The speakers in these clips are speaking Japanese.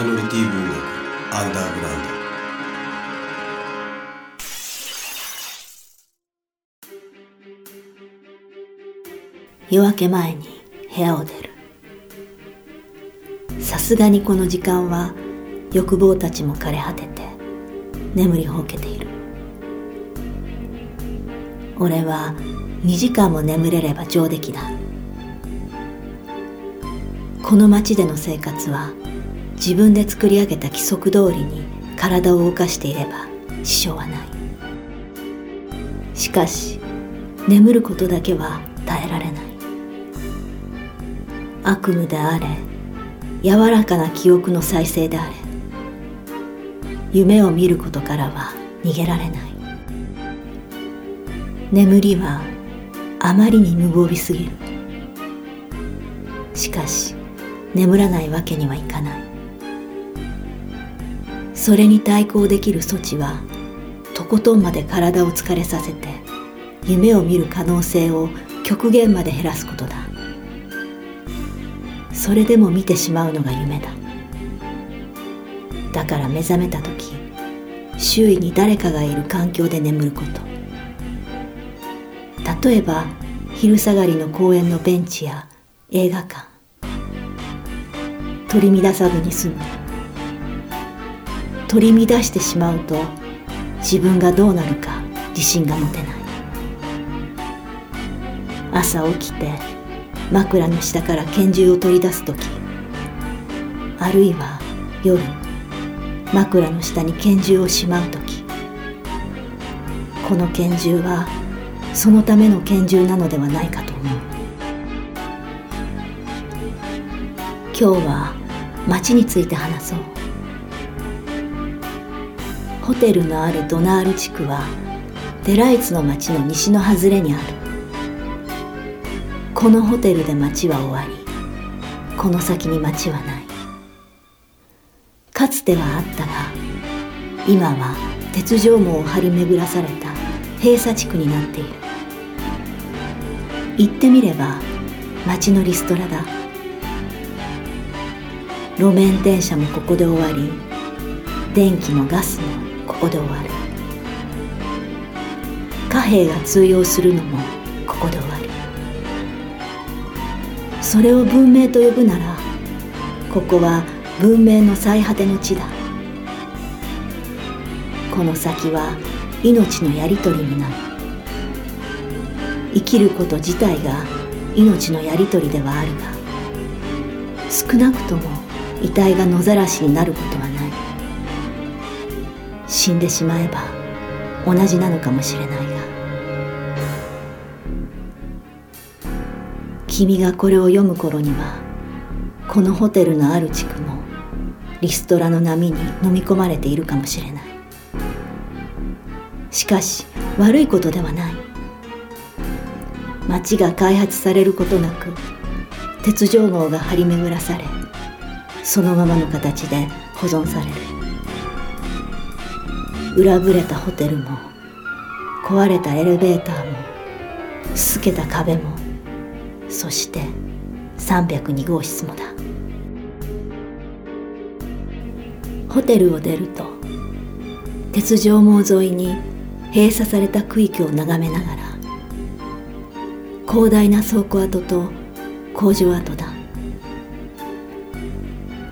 イノリティ文学アンダーグラウンド。夜明け前に部屋を出る。さすがにこの時間は欲望たちも枯れ果てて眠りほうけている。俺は2時間も眠れれば上出来だ。この町での生活は自分で作り上げた規則通りに体を動かしていれば支障はない。しかし眠ることだけは耐えられない。悪夢であれ柔らかな記憶の再生であれ夢を見ることからは逃げられない。眠りはあまりに無防備すぎる。しかし眠らないわけにはいかない。それに対抗できる措置はとことんまで体を疲れさせて夢を見る可能性を極限まで減らすことだ。それでも見てしまうのが夢だ。だから目覚めた時周囲に誰かがいる環境で眠ること。例えば昼下がりの公園のベンチや映画館。取り乱さずに済む。取り乱してしまうと自分がどうなるか自信が持てない。朝起きて枕の下から拳銃を取り出す時あるいは夜枕の下に拳銃をしまう時この拳銃はそのための拳銃なのではないかと思う。今日は街について話そう。ホテルのあるドナール地区はデライツの町の西の外れにある。このホテルで街は終わり。この先に街はない。かつてはあったが今は鉄条網を張り巡らされた閉鎖地区になっている。言ってみれば街のリストラだ。路面電車もここで終わり電気もガスもここで終わる。貨幣が通用するのもここで終わる。それを文明と呼ぶならここは文明の最果ての地だ。この先は命のやり取りになる。生きること自体が命のやり取りではあるが少なくとも遺体が野ざらしになることはない死んでしまえば同じなのかもしれないが君がこれを読む頃にはこのホテルのある地区もリストラの波に飲み込まれているかもしれない。しかし悪いことではない。町が開発されることなく鉄条網が張り巡らされそのままの形で保存される。裏ぶれたホテルも壊れたエレベーターもすけた壁もそして302号室もだ。ホテルを出ると鉄条網沿いに閉鎖された区域を眺めながら広大な倉庫跡と工場跡だ。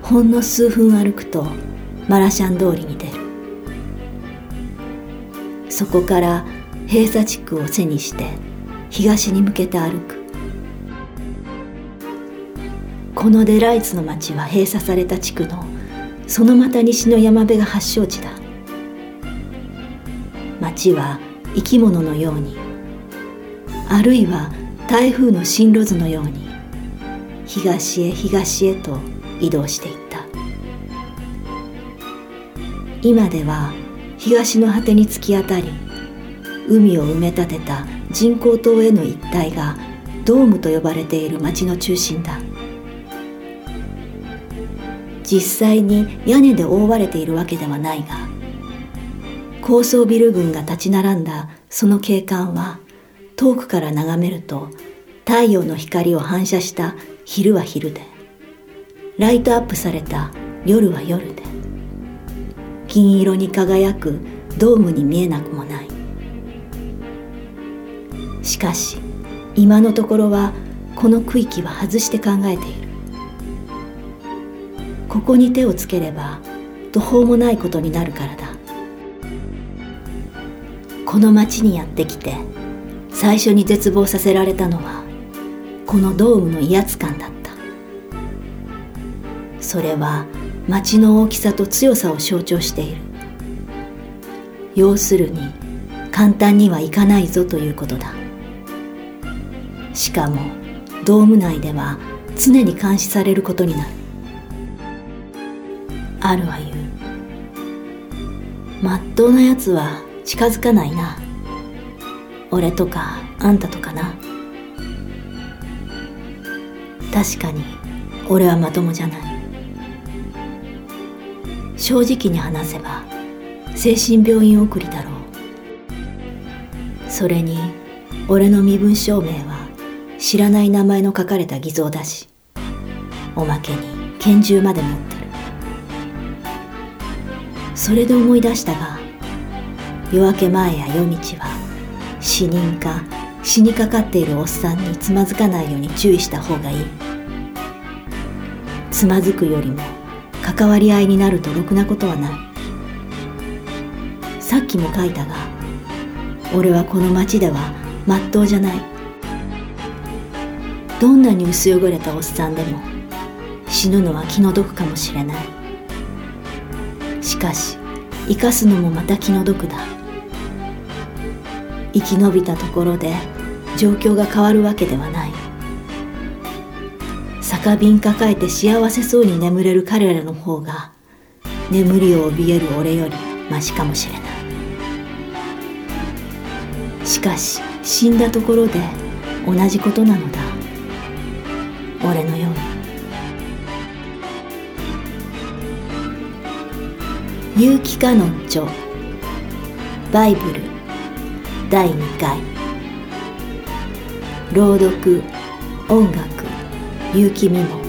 ほんの数分歩くとマラシャン通りに出る。そこから閉鎖地区を背にして東に向けて歩く。このデライツの町は閉鎖された地区のそのまた西の山辺が発祥地だ。町は生き物のようにあるいは台風の進路図のように東へ東へと移動していった。今では東の果てに突き当たり海を埋め立てた人工島への一帯がドームと呼ばれている町の中心だ。実際に屋根で覆われているわけではないが高層ビル群が立ち並んだその景観は遠くから眺めると太陽の光を反射した昼は昼でライトアップされた夜は夜で金色に輝くドームに見えなくもない。しかし今のところはこの区域は外して考えている。ここに手をつければ途方もないことになるからだ。この町にやってきて最初に絶望させられたのはこのドームの威圧感だった。それは町の大きさと強さを象徴している。要するに簡単にはいかないぞということだ。しかもドーム内では常に監視されることになる。あるは言うまっとうなやつは近づかないな。俺とかあんたとかな。確かに俺はまともじゃない。正直に話せば精神病院送りだろう。それに俺の身分証明は知らない名前の書かれた偽造だしおまけに拳銃まで持ってる。それで思い出したが夜明け前や夜道は死人か死にかかっているおっさんにつまずかないように注意した方がいい。つまずくよりも関わり合いになるとろくなことはない。さっきも書いたが俺はこの町ではまっとうじゃない。どんなに薄汚れたおっさんでも死ぬのは気の毒かもしれない。しかし生かすのもまた気の毒だ。生き延びたところで状況が変わるわけではない。酒瓶抱えて幸せそうに眠れる彼らの方が眠りを怯える俺よりマシかもしれない。しかし死んだところで同じことなのだ。俺のように。有機化の著バイブル。第2回。朗読。音楽。結城美も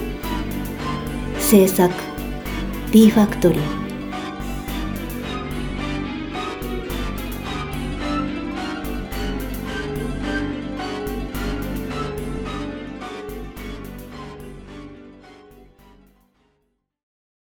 制作 D ファクトリー